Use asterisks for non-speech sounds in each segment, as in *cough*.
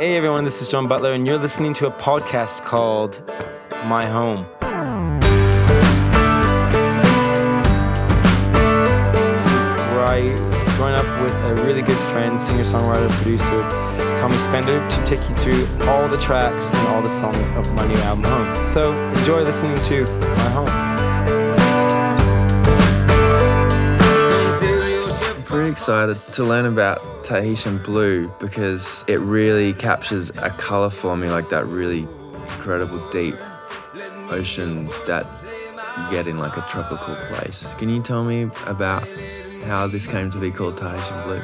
Hey everyone, this is John Butler, and you're listening to a podcast called My Home. This is where I join up with a really good friend, singer, songwriter, producer, Tommy Spender, to take you through all the tracks and all the songs of my new album, Home. So enjoy listening to My Home. Pretty excited to learn about Tahitian blue because it really captures a color for me, like that really incredible deep ocean that you get in like a tropical place. Can you tell me about how this came to be called Tahitian blue?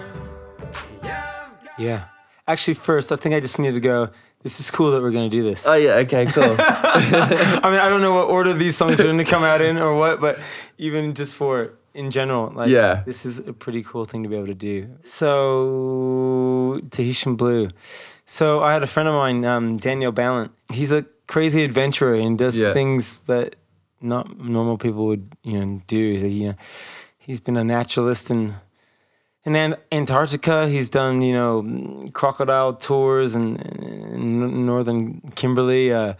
Yeah. Actually, first, I think I just need to go. This is cool that we're going to do this. Oh yeah, okay, cool. *laughs* I mean, I don't know what order these songs are going to come out in or what, but even just for in general, like, Yeah. this is a pretty cool thing to be able to do. So, Tahitian Blue. So, I had a friend of mine, um, Daniel Ballant. He's a crazy adventurer and does Yeah. things that not normal people would, you know, do. He, you know, he's been a naturalist and in Antarctica, he's done you know crocodile tours in, in northern Kimberley, uh,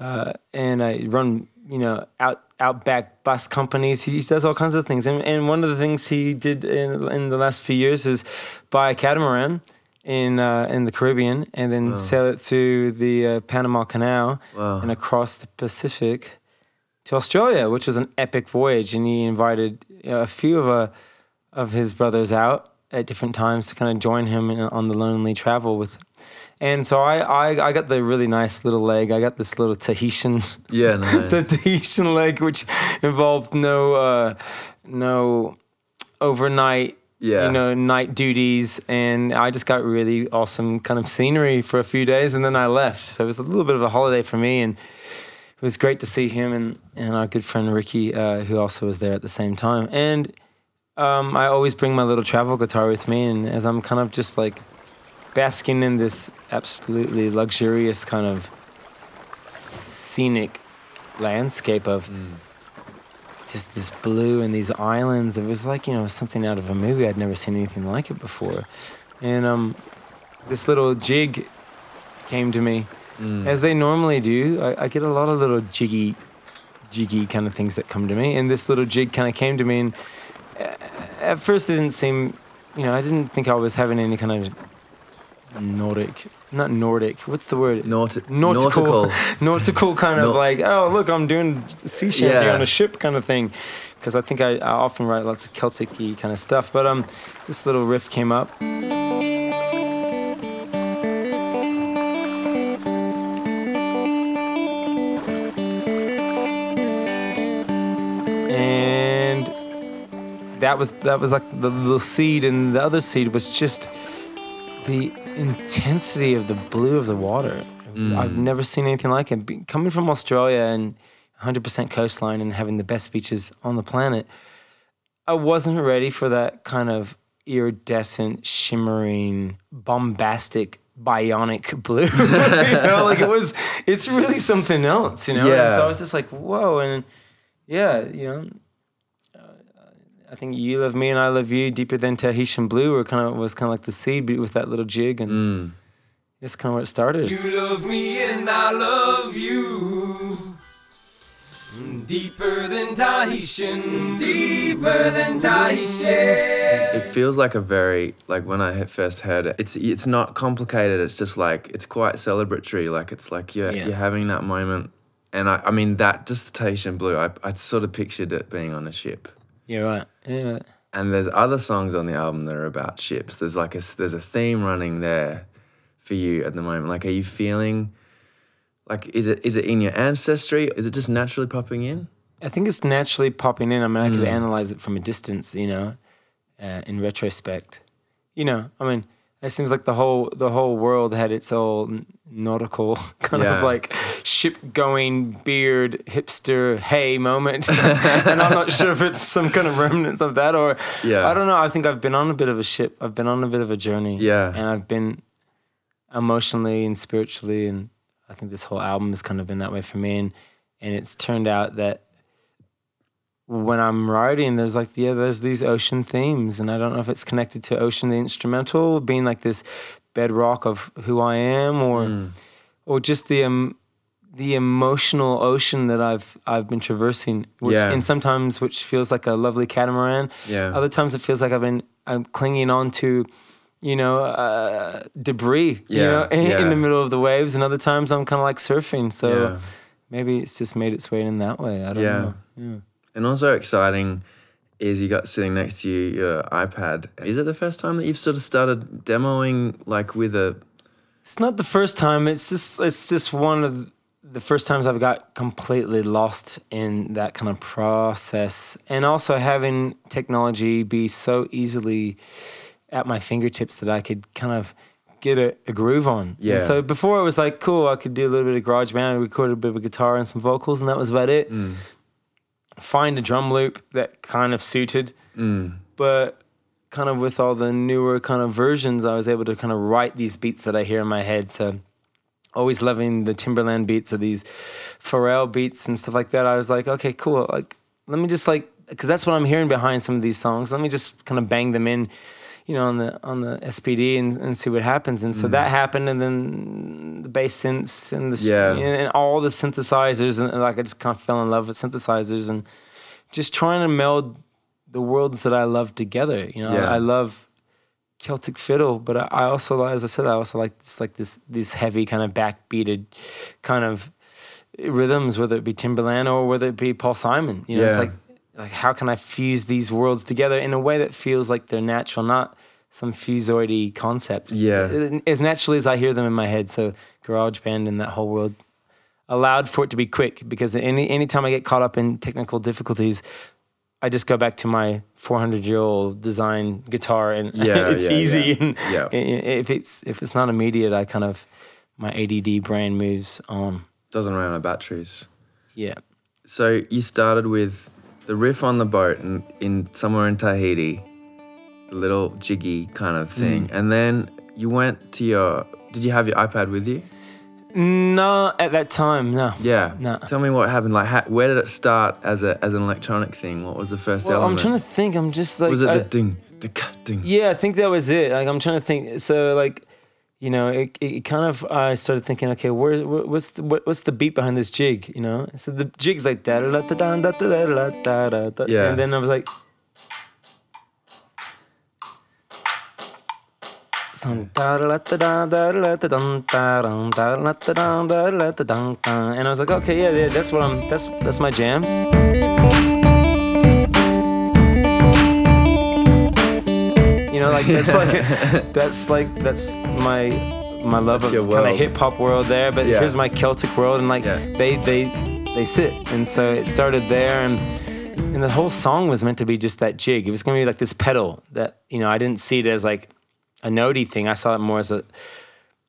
uh, and I run you know out outback bus companies. He does all kinds of things, and, and one of the things he did in, in the last few years is buy a catamaran in uh, in the Caribbean and then sail it through the uh, Panama Canal Wow. and across the Pacific to Australia, which was an epic voyage, and he invited you know, a few of uh, of his brothers out at different times to kind of join him in, on the lonely travel with. And so I, I I got the really nice little leg. I got this little Tahitian yeah, *laughs* nice. the Tahitian leg, which involved no uh, no overnight Yeah. you know night duties, and I just got really awesome kind of scenery for a few days, and then I left. So it was a little bit of a holiday for me, and it was great to see him and and our good friend Ricky, uh, who also was there at the same time, and. Um, I always bring my little travel guitar with me, and as I'm kind of just like basking in this absolutely luxurious kind of scenic landscape of just this blue and these islands. It was like, you know, something out of a movie. I'd never seen anything like it before. And um, this little jig came to me, as they normally do. I, I get a lot of little jiggy, jiggy kind of things that come to me. And this little jig kind of came to me. And uh, at first, it didn't seem, you know, I didn't think I was having any kind of Nordic, not Nordic, what's the word? Nauti- nautical, nautical. *laughs* nautical kind of Nau- like, oh look, I'm doing sea shanty Yeah. on a ship kind of thing, because I think I, I often write lots of Celtic-y kind of stuff. But um, this little riff came up. And that was that was like the little seed, and the other seed was just the intensity of the blue of the water. Was- I've mm. never seen anything like it. Coming from Australia and 100% coastline and having the best beaches on the planet, I wasn't ready for that kind of iridescent, shimmering, bombastic, bionic *laughs* blue. *laughs* you know, like it was, it's really something else, you know? And so I was just like, whoa. And yeah, you know, I think you love me and I love you deeper than Tahitian blue or kind of was kind of like the seed but with that little jig and Mm. that's kind of where it started. You love me and I love you. Deeper than Tahitian, deeper than Tahitian. It feels like a very like when I first heard it. It's it's not complicated. It's just like it's quite celebratory. Like it's like you're Yeah. you're having that moment, and I I mean that just Tahitian blue. I I sort of pictured it being on a ship. You're right. Yeah. And there's other songs on the album that are about ships. There's like a there's a theme running there for you at the moment. Like, are you feeling like is it is it in your ancestry? Is it just naturally popping in? I think it's naturally popping in. I mean, I could analyze it from a distance, you know, uh, in retrospect. You know, I mean, it seems like the whole the whole world had its own nautical *laughs* kind Yeah. of like ship going beard hipster hey moment, *laughs* and I'm not sure if it's some kind of remnants of that or Yeah. I don't know. I think I've been on a bit of a ship. I've been on a bit of a journey. Yeah. and I've been emotionally and spiritually, and I think this whole album has kind of been that way for me. And and it's turned out that when I'm writing, there's like yeah, there's these ocean themes, and I don't know if it's connected to Ocean the instrumental being like this bedrock of who I am, or Mm. or just the um, the emotional ocean that I've I've been traversing. Which, Yeah. And sometimes which feels like a lovely catamaran. Yeah. Other times it feels like I've been I'm clinging on to, you know, uh, debris. You know, *laughs* in, in the middle of the waves, and other times I'm kind of like surfing. So Yeah. maybe it's just made its way in that way. I don't Yeah. know. Yeah. And also exciting is you got sitting next to you your iPad. Is it the first time that you've sort of started demoing like with a It's not the first time. It's just it's just one of the first times I've got completely lost in that kind of process, and also having technology be so easily at my fingertips that I could kind of get a, a groove on. Yeah. And so before it was like cool, I could do a little bit of GarageBand, I recorded a bit of a guitar and some vocals, and that was about it. Mm. Find a drum loop that kind of suited mm. but kind of with all the newer kind of versions, I was able to kind of write these beats that I hear in my head. So always loving the Timbaland beats or these Pharrell beats and stuff like that. I was like, okay, cool. Like, let me just like, because that's what I'm hearing behind some of these songs. Let me just kind of bang them in, you know, on the on the SPD and, and see what happens. And so mm-hmm. that happened, and then the bass synths and the Yeah. and all the synthesizers, and like I just kind of fell in love with synthesizers and just trying to meld the worlds that I love together. You know, Yeah. I love Celtic fiddle, but I I also, as I said, I also like this like this these heavy kind of backbeated kind of rhythms, whether it be Timbaland or whether it be Paul Simon. You know, it's like like how can I fuse these worlds together in a way that feels like they're natural, not some fusoidy concept. Yeah. as naturally as I hear them in my head. So GarageBand and that whole world allowed for it to be quick because any anytime I get caught up in technical difficulties, I just go back to my 400 year old design guitar and Yeah, *laughs* it's yeah, easy. yeah. And Yeah. if it's if it's not immediate, I kind of my ADD brain moves on. doesn't run out of batteries. Yeah. So you started with the riff on the boat in, in somewhere in Tahiti, the little jiggy kind of thing, mm. and then you went to your. Did you have your iPad with you? No, at that time, no. Yeah. No. Tell me what happened. Like, how, where did it start as a as an electronic thing? What was the first Well, I'm trying to think. I'm just like was it I- the ding, the cut, ding? Yeah, I think that was it. Like I'm trying to think. So like, you know, it, it kind of I started thinking, okay, where, where what's the what, what's the beat behind this jig? You know, so the jig's like da da da da da da da da da da. Yeah. And then I was like. And I was like, okay, yeah, yeah, that's what I'm. That's that's my jam. Know, like that's like *laughs* that's like that's my my love That's of kind of hip hop world there. But Yeah. here's my Celtic world, and like Yeah. they they they sit, and so it started there, and and the whole song was meant to be just that jig. It was going to be like this pedal that you know I didn't see it as like a notey thing. I saw it more as a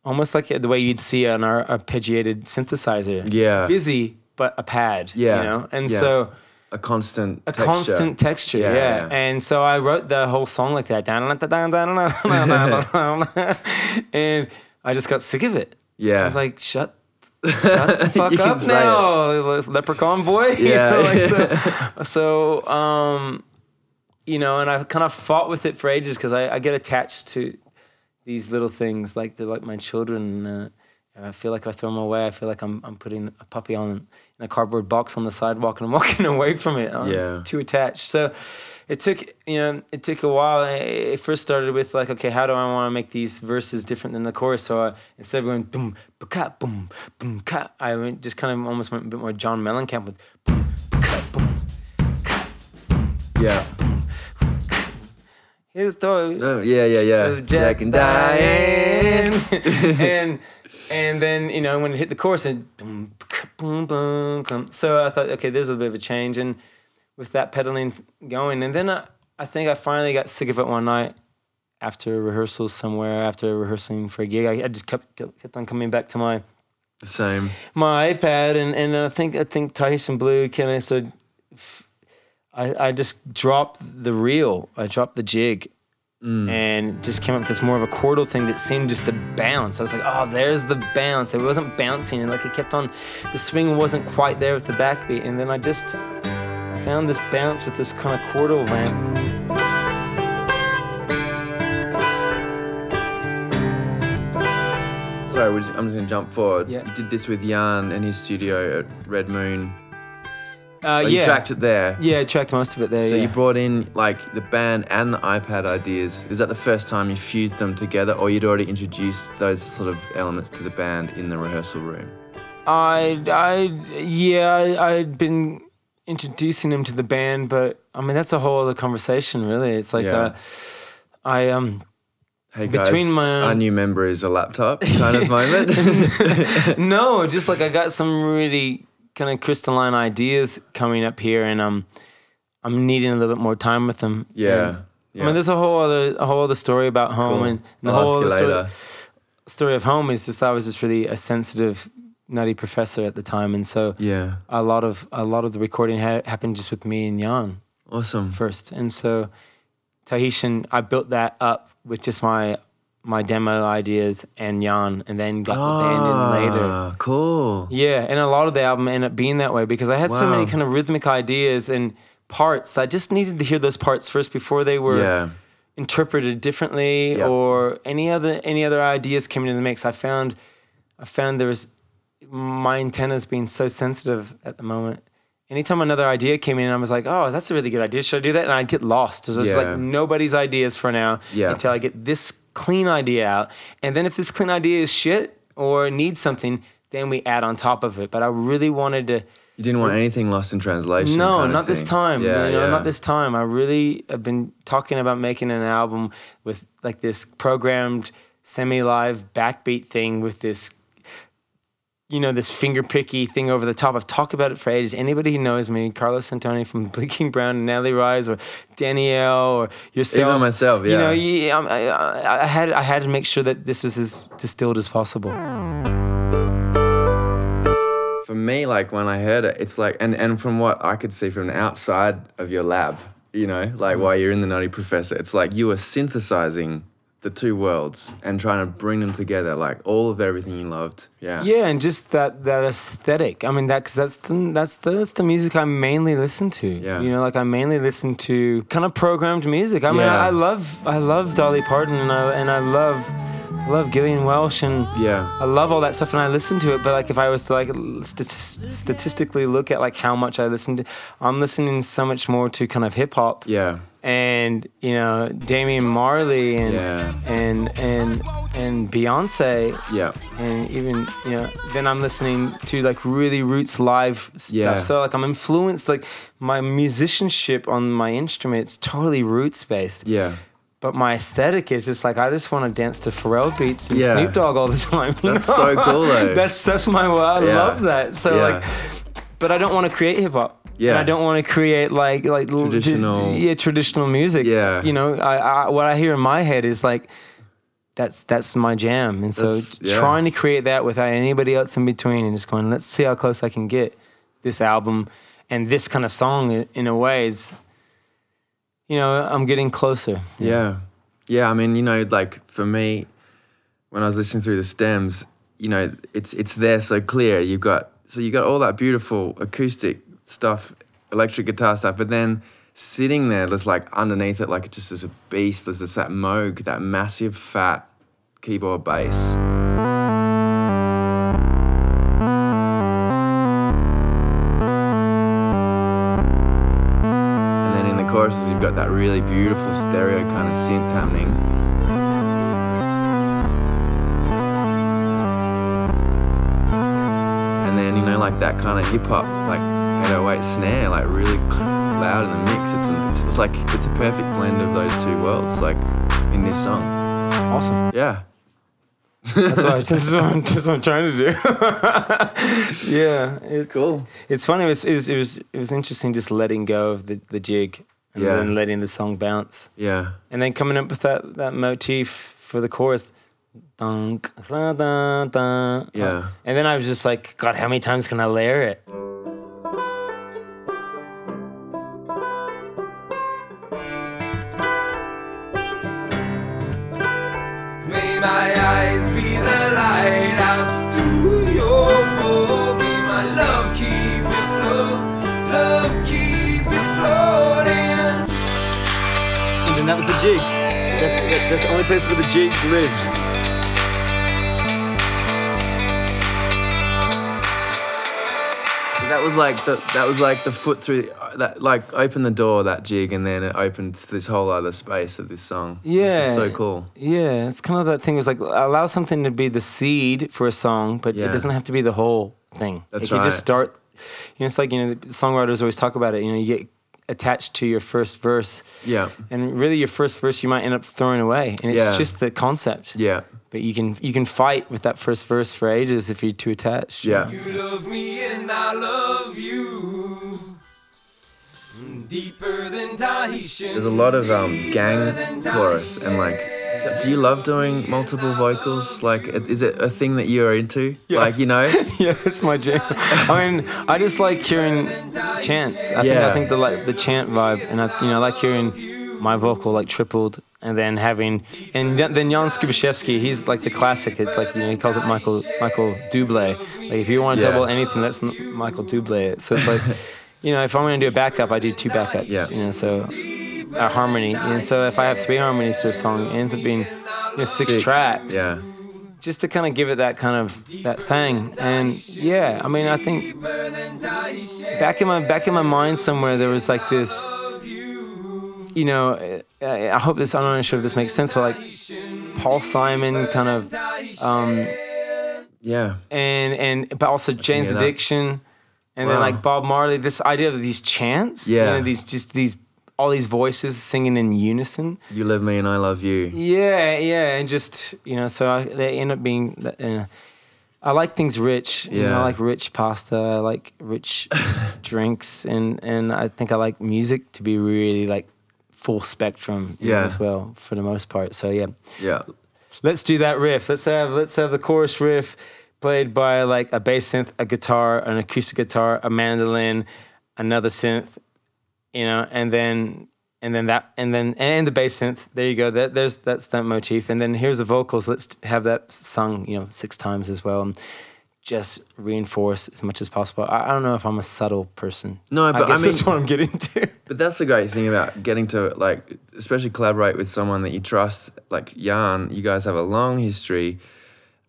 almost like the way you'd see an ar- arpeggiated synthesizer. Yeah. busy but a pad. Yeah. you know, and Yeah. so A constant. A texture. constant texture, Yeah, yeah, yeah. And so I wrote the whole song like that, and I just got sick of it. Yeah. I was like, shut. Shut the fuck up now, leprechaun boy. You Yeah. know, like, so, so, um, you know, and I kind of fought with it for ages because I, I get attached to these little things like they're like my children. Uh, I feel like if I throw them away, I feel like I'm I'm putting a puppy on in a cardboard box on the sidewalk and I'm *laughs* walking away from it. I'm Yeah. too attached. So it took you know it took a while. It first started with like okay, how do I want to make these verses different than the chorus? So I, instead of going boom ba boom boom ka, I went, just kind of almost went a bit more John Mellencamp with boom ka boom Yeah. Here's the story. Oh, yeah, yeah, yeah. of Jack and Diane. and *laughs* and then you know when it hit the chorus and boom, boom, boom, boom. So I thought, okay, there's a bit of a change, and with that pedaling going, and then I, I think I finally got sick of it one night after rehearsals somewhere after rehearsing for a gig. I, I just kept kept on coming back to my The same. my iPad, and, and I think I think Tahitian Blue kind of started. I I just dropped the reel. I dropped the jig, Mm. and just came up with this more of a chordal thing that seemed just to bounce. I was like, oh, there's the bounce. It wasn't bouncing, and like it kept on. The swing wasn't quite there with the backbeat, and then I just found this bounce with this kind of chordal vamp. sorry, we're just, I'm just gonna jump forward. Yeah. You did this with Jan in his studio at Red Moon. Uh, Oh, yeah, You tracked it there. yeah, I tracked most of it there. So yeah. you brought in like the band and the iPad ideas. Is that the first time you fused them together, or you'd already introduced those sort of elements to the band in the rehearsal room? I, I, yeah, I, I'd been introducing them to the band, but I mean that's a whole other conversation, really. It's like, Yeah. uh, I um, Hey guys, Between my- our new member is a laptop kind of *laughs* moment. *laughs* no, just like I got some really kind of crystalline ideas coming up here, and um, I'm needing a little bit more time with them. yeah. And, yeah. I mean, there's a whole other a whole other story about home, Cool. and, and the I'll whole ask you other story, story of home is just I was just really a sensitive, nutty professor at the time, and so Yeah. a lot of a lot of the recording ha- happened just with me and Jan Awesome. first, and so Tahitian, I built that up with just my my demo ideas and Jan, and then got the band in later. Ah, Cool. Yeah, and a lot of the album ended up being that way because I had so many kind of rhythmic ideas and parts that I just needed to hear those parts first before they were Yeah. interpreted differently Yeah. or any other any other ideas came into the mix. I found I found there was my antennas being so sensitive at the moment. Anytime another idea came in, I was like, "Oh, that's a really good idea. Should I do that?" And I'd get lost. It was Yeah. like nobody's ideas for now Yeah. until I get this clean idea out. And then if this clean idea is shit or needs something, then we add on top of it. But I really wanted to. You didn't want anything lost in translation. No, not this time. Yeah, you know, yeah. not this time. I really have been talking about making an album with like this programmed semi-live backbeat thing with this you know, this finger picky thing over the top. I've talked about it for ages. Anybody who knows me, Carlos Santoni from *laughs* Blinking Brown and Nelly Rise or Danielle or yourself. Even myself, You know, yeah. you, um, I, I, I had I had to make sure that this was as distilled as possible. For me, like when I heard it, it's like, and, and from what I could see from the outside of your lab, you know, like while you're in the Nutty Professor, it's like you were synthesizing the two worlds and trying to bring them together, like all of everything you loved. Yeah. Yeah, and just that that aesthetic. I mean, that cause that's the, that's the, that's the music I mainly listen to. Yeah. You know, like I mainly listen to kind of programmed music. I mean, Yeah. I, I love I love Dolly Parton and I and I love I love Gillian Welch and Yeah. I love all that stuff and I listen to it. But like, if I was to like stati- statistically look at like how much I listen to, I'm listening so much more to kind of hip hop Yeah. And you know Damian Marley and Yeah. and and and Beyonce Yeah. and even you know then i'm listening to like really roots live stuff Yeah. so like i'm influenced like my musicianship on my instrument instrument's totally roots based Yeah. but my aesthetic is just like i just want to dance to pharrell beats and Yeah. snoop dogg all the *laughs* time That's know? so cool, though. *laughs* that's that's my i Yeah. love that so like but i don't want to create hip-hop Yeah. and I don't want to create like like Traditional- yeah, traditional music. Yeah. you know, I, I what I hear in my head is like, that's that's my jam, and so yeah. trying to create that without anybody else in between, and just going, let's see how close I can get this album and this kind of song. In a way, is you know, I'm getting closer. Yeah. Yeah, I mean, you know, like for me, when I was listening through the stems, you know, it's it's there so clear. You've got so you got all that beautiful acoustic stuff, electric guitar stuff, but then sitting there, just like underneath it, like it just is a beast. There's just that Moog, that massive fat keyboard bass. And then in the choruses, you've got that really beautiful stereo kind of synth happening. And then, you know, like that kind of hip hop, like 808 snare, like really loud in the mix. It's, it's, it's like, it's a perfect blend of those two worlds, like in this song. Awesome. Yeah. That's what, I, *laughs* that's what, I'm, that's what I'm trying to do. *laughs* yeah, it's Cool. It's funny. It was, it was it was it was interesting just letting go of the, the jig and Yeah. then letting the song bounce. Yeah. and then coming up with that that motif for the chorus. Dunk, da, da, da. Yeah. And then I was just like, God, how many times can I layer it? That's the only place where the jig lives. That was like the that was like the foot through the, that like open the door that jig and then it opened to this whole other space of this song. Yeah, which is so cool. Yeah, it's kind of that thing. It's like allow something to be the seed for a song, but yeah. it doesn't have to be the whole thing. That's if right. you just start you know, it's like you know, songwriters always talk about it. You know, you get attached to your first verse, Yeah, and really your first verse you might end up throwing away, and it's Yeah. just the concept. yeah, But you can you can fight with that first verse for ages if you're too attached. yeah. You love me and I love you. Deeper than Tahitian. There's a lot of um, gang chorus and like. Do you love doing multiple vocals? Like, is it a thing that you're into? Yeah. Like, you know? *laughs* yeah, it's my jam. I mean, I just like hearing chants. I think Yeah. I think the like the chant vibe, and I you know I like hearing my vocal like tripled, and then having and then Jan Skubiszewski, he's like the classic. It's like you know he calls it Michael Michael Dublé. Like if you want to Yeah. double anything, that's Michael Dublé. it. So it's like. *laughs* You know, if I'm gonna do a backup, I do two backups. Yeah. You know, so a harmony. And so if I have three harmonies to a song, it ends up being you know, six, tracks Yeah. just to kind of give it that kind of that thing and yeah i mean i think back in my back in my mind somewhere there was like this you know i, hope this i'm not sure if this makes sense but like paul simon kind of um Yeah. and and but also jane's that. addiction and then like bob marley this idea of these chants you Yeah. know, these just these all these voices singing in unison You love me and I love you. yeah, yeah, and just you know, so I, they end up being. Uh, I like things rich. You know, Yeah. I like rich pasta. I like rich *laughs* drinks, and and I think I like music to be really like full spectrum. you know, Yeah. as well for the most part. So yeah, Yeah. let's do that riff. Let's have let's have the chorus riff played by like a bass synth, a guitar, an acoustic guitar, a mandolin, another synth, you know, and then and then that and then and the bass synth. There you go. That there's that's that motif. And then here's the vocals. Let's have that sung, you know, six times as well. And just reinforce as much as possible. I, I don't know if I'm a subtle person. No, but I guess that's mean- what I'm getting to. *laughs* But that's the great thing about getting to like, especially collaborate with someone that you trust, like Jan. You guys have a long history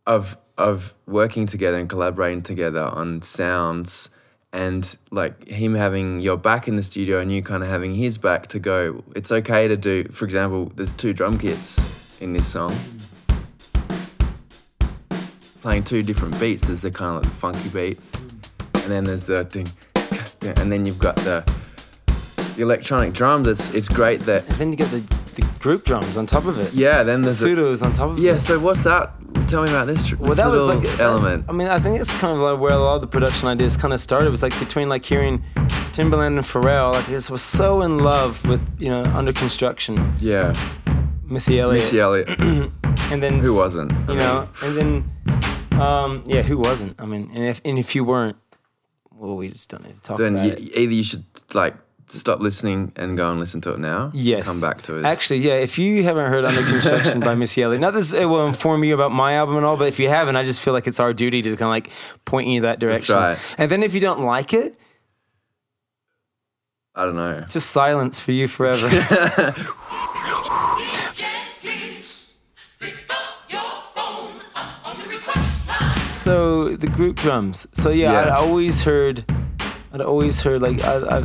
of of working together and collaborating together on sounds, and like him having your back in the studio and you kind of having his back to go. It's okay to do. For example, there's two drum kits in this song. Playing two different beats. There's the kind of like funky beat, and then there's the ding, and then you've got the the electronic drums. It's it's great that And then you get the, the group drums on top of it. yeah. Then The there's a, surdos on top of it. yeah. So what's that? Tell me about this. tr- Well, this that was little like element. I mean, I think it's kind of like where a lot of the production ideas kind of started. It was like between like hearing Timbaland and Pharrell. Like this was so in love with you know under construction, yeah, Missy Elliott, Missy Elliott. *clears throat* and then Who wasn't? I You mean, know, and then um, yeah, who wasn't? I mean, and if and if you weren't, well, we just don't need to talk Then about you, it. either you should like stop listening and go and listen to it now. Yes. Come back to it. Actually, yeah. If you haven't heard "Under Construction" by Missy Elliott, not this it will inform you about my album and all, but if you haven't, I just feel like it's our duty to kind of like point you that direction. right. And then if you don't like it, I don't know. just silence for you forever. *laughs* so the group drums. So yeah, Yeah. I'd always heard, I'd always heard like I, I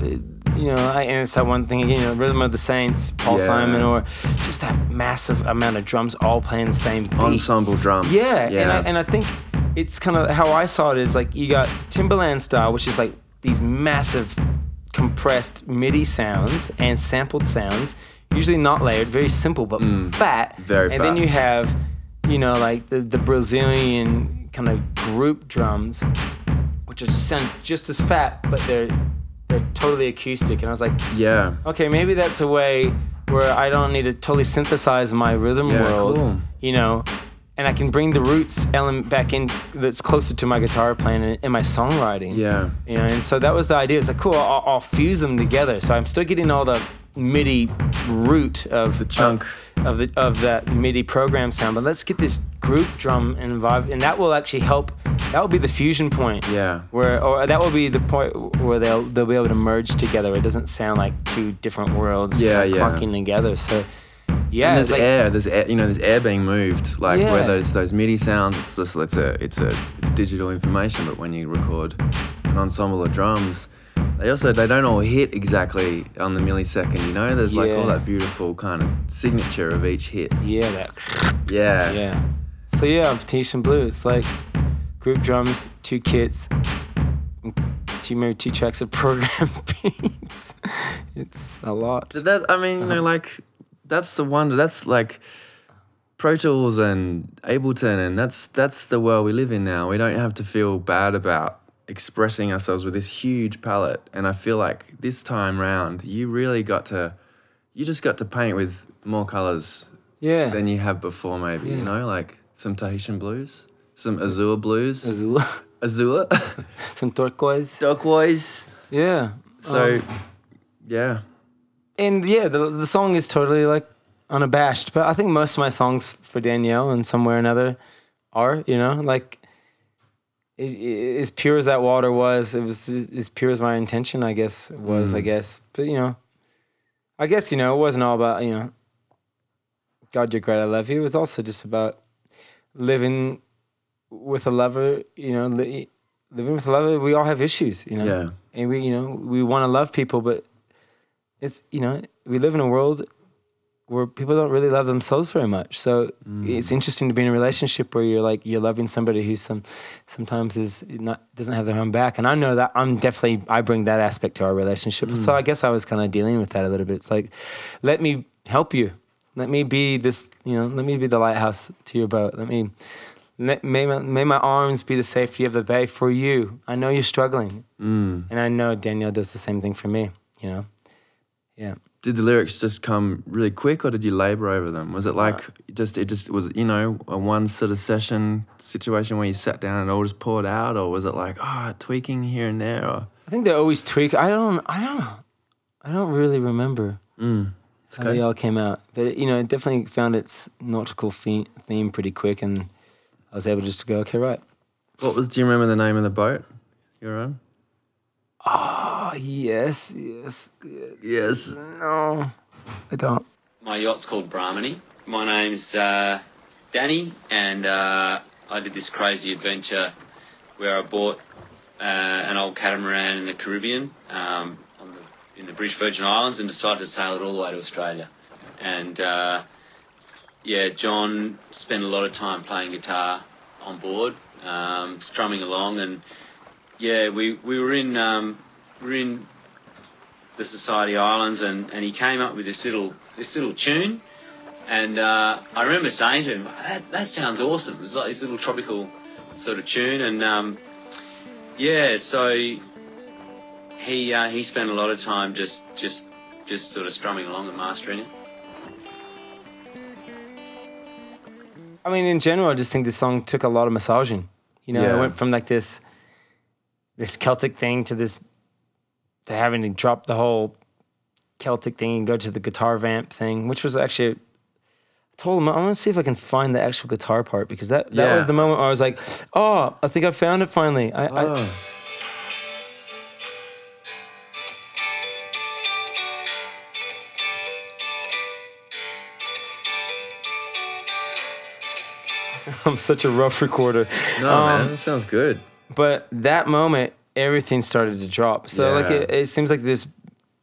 you know, I, and it's that one thing again, you know, Rhythm of the Saints, Paul Yeah. Simon, or just that massive amount of drums all playing the same beat. Ensemble drums. Yeah, Yeah. and I, and I think it's kind of how I saw it is like you got Timbaland style, which is like these massive compressed MIDI sounds and sampled sounds, usually not layered, very simple but fat. Mm. Very and then you have, you know, like the, the Brazilian kind of group drums, which are sound just as fat, but they're they're totally acoustic. And I was like, yeah. okay, maybe that's a way where I don't need to totally synthesize my rhythm Yeah, world, cool. you know, and I can bring the roots element back in that's closer to my guitar playing and, and my songwriting. Yeah. You know, and so that was the idea. It's like, cool, I'll, I'll fuse them together. So I'm still getting all the MIDI root of The chunk. of, of the of that MIDI program sound, but let's get this group drum vibe, and that will actually help. That will be the fusion point. Yeah. Where or that will be the point where they'll they'll be able to merge together. It doesn't sound like two different worlds Yeah, kinda yeah. clunking together. So yeah, And there's like, air. There's air. You know, there's air being moved. Like where those those MIDI sounds. It's just it's a it's a it's digital information. But when you record an ensemble of drums, they also they don't all hit exactly on the millisecond. You know, there's like all that beautiful kind of signature of each hit. Yeah, that. Yeah. Yeah. So yeah, Tahitian Blue. It's like group drums, two kits, two maybe two tracks of program *laughs* beats. It's a lot. That I mean, you know, like that's the wonder. That's like Pro Tools and Ableton, and that's that's the world we live in now. We don't have to feel bad about expressing ourselves with this huge palette. And I feel like this time round, you really got to, you just got to paint with more colors Yeah. than you have before. Maybe you know, like some Tahitian blues, some Azure blues, Azul- Azure, *laughs* *laughs* Some turquoise. Turquoise. Yeah. So, Um, yeah. and yeah, the the song is totally like unabashed. But I think most of my songs for Danielle and somewhere or another are, you know, like it, it, as pure as that water was, it was as pure as my intention. I guess was. I mm. guess, but you know, I guess you know, it wasn't all about you know, God, you're great, I love you. It was also just about living with a lover. You know, li- living with a lover. We all have issues. You know Yeah. and we you know we want to love people but it's you know we live in a world where people don't really love themselves very much so it's interesting to be in a relationship where you're like you're loving somebody who some sometimes is not doesn't have their own back and i know that i'm definitely i bring that aspect to our relationship so i guess i was kind of dealing with that a little bit it's like let me help you let me be this you know let me be the lighthouse to your boat let me let, may, my, may my arms be the safety of the bay for you. I know you're struggling. Mm. And I know Danielle does the same thing for me, you know? Yeah. Did the lyrics just come really quick or did you labor over them was it like just it just was you know a one sort of session situation where you sat down and it all just poured out or was it like ah tweaking here and there or I think they always tweak. I don't, I don't, I don't really remember mm. It's how they all came out. But, you know, it definitely found its nautical theme, theme pretty quick. And I was able just to go, okay, right. what was do you remember the name of the boat you're on Oh, yes, yes. yes No, I don't. My yacht's called Brahmani. My name's uh, Danny, and uh, I did this crazy adventure where I bought uh, an old catamaran in the Caribbean, um, on the, in the British Virgin Islands, and decided to sail it all the way to Australia. And uh, yeah, John spent a lot of time playing guitar on board, um, strumming along, and yeah, we, we were in um, we were in the Society Islands, and, and he came up with this little this little tune, and uh, I remember saying to him, "That that sounds awesome." It was like this little tropical sort of tune, and um, yeah, so he uh, he spent a lot of time just just just sort of strumming along and mastering it. I mean, in general, I just think this song took a lot of massaging. You know, Yeah. it went from like this, this Celtic thing to this, to having to drop the whole Celtic thing and go to the guitar vamp thing, which was actually. I told him I want to see if I can find the actual guitar part because that that Yeah. was the moment where I was like, oh, I think I found it finally. I, I oh. *laughs* I'm such a rough recorder. no Um, man that sounds good but that moment everything started to drop. So like it, it seems like this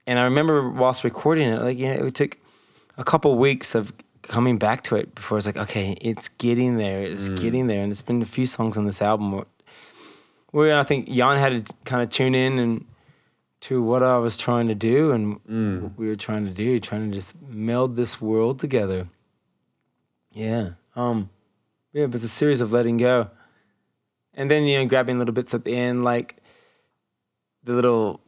and i remember whilst recording it like you know it took a couple weeks of coming back to it before it's like okay it's getting there it's getting there. And it's been a few songs on this album where, where i think jan had to kind of tune in and to what i was trying to do and what we were trying to do trying to just meld this world together. Yeah um yeah it was a series of letting go. And then you know grabbing little bits at the end like the little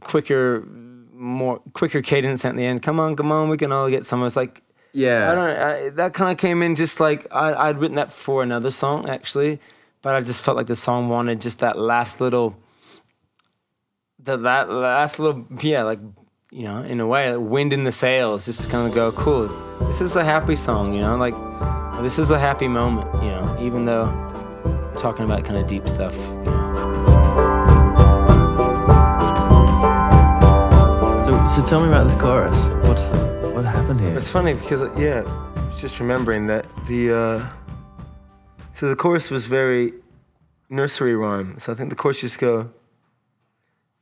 quicker more quicker cadence at the end. Come on come on we can all get some it's like yeah. I don't I, that kind of came in just like I, i'd written that for another song actually but i just felt like the song wanted just that last little the, that last little yeah like you know in a way like wind in the sails just to kind of go cool this is a happy song you know like this is a happy moment you know even though talking about kind of deep stuff you know so, so tell me about this chorus what's the, what happened here It's funny because yeah, I was just remembering that the uh, so the chorus was very nursery rhyme. So I think the chorus just go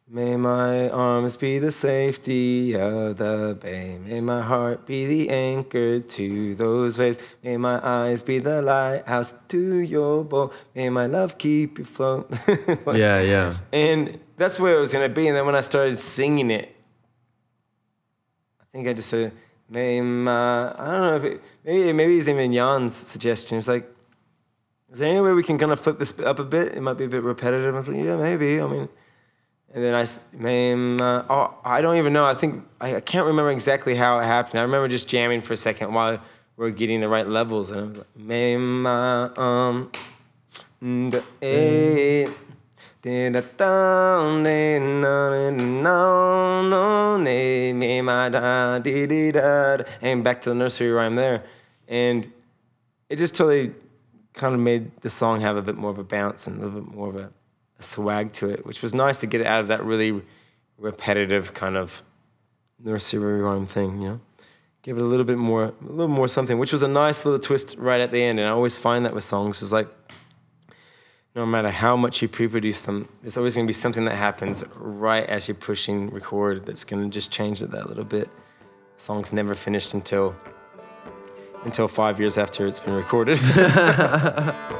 May my arms be the safety of the bay. May my heart be the anchor to those waves. May my eyes be the lighthouse to your boat. May my love keep you float. *laughs* Like- Yeah, yeah. And that's where it was gonna be. And then when I started singing it, think I just said, "May my I don't know if it, maybe maybe it's even Jan's suggestion. It's like, is there any way we can kind of flip this up a bit? It might be a bit repetitive. I was like, yeah, maybe. I mean, and then I, may my uh, oh I don't even know. I think I, I can't remember exactly how it happened. I remember just jamming for a second while we are getting the right levels, and I was like, may my uh, um. The eight. Did a no me my da dee dee da. and back to the nursery rhyme there, and it just totally kind of made the song have a bit more of a bounce and a little bit more of a, a swag to it, which was nice to get it out of that really repetitive kind of nursery rhyme thing, you know. Give it a little bit more, a little more something, which was a nice little twist right at the end. And I always find that with songs is like no matter how much you pre-produce them, there's always going to be something that happens right as you're pushing record that's going to just change it that little bit. Song's never finished until until five years after it's been recorded. *laughs* *laughs*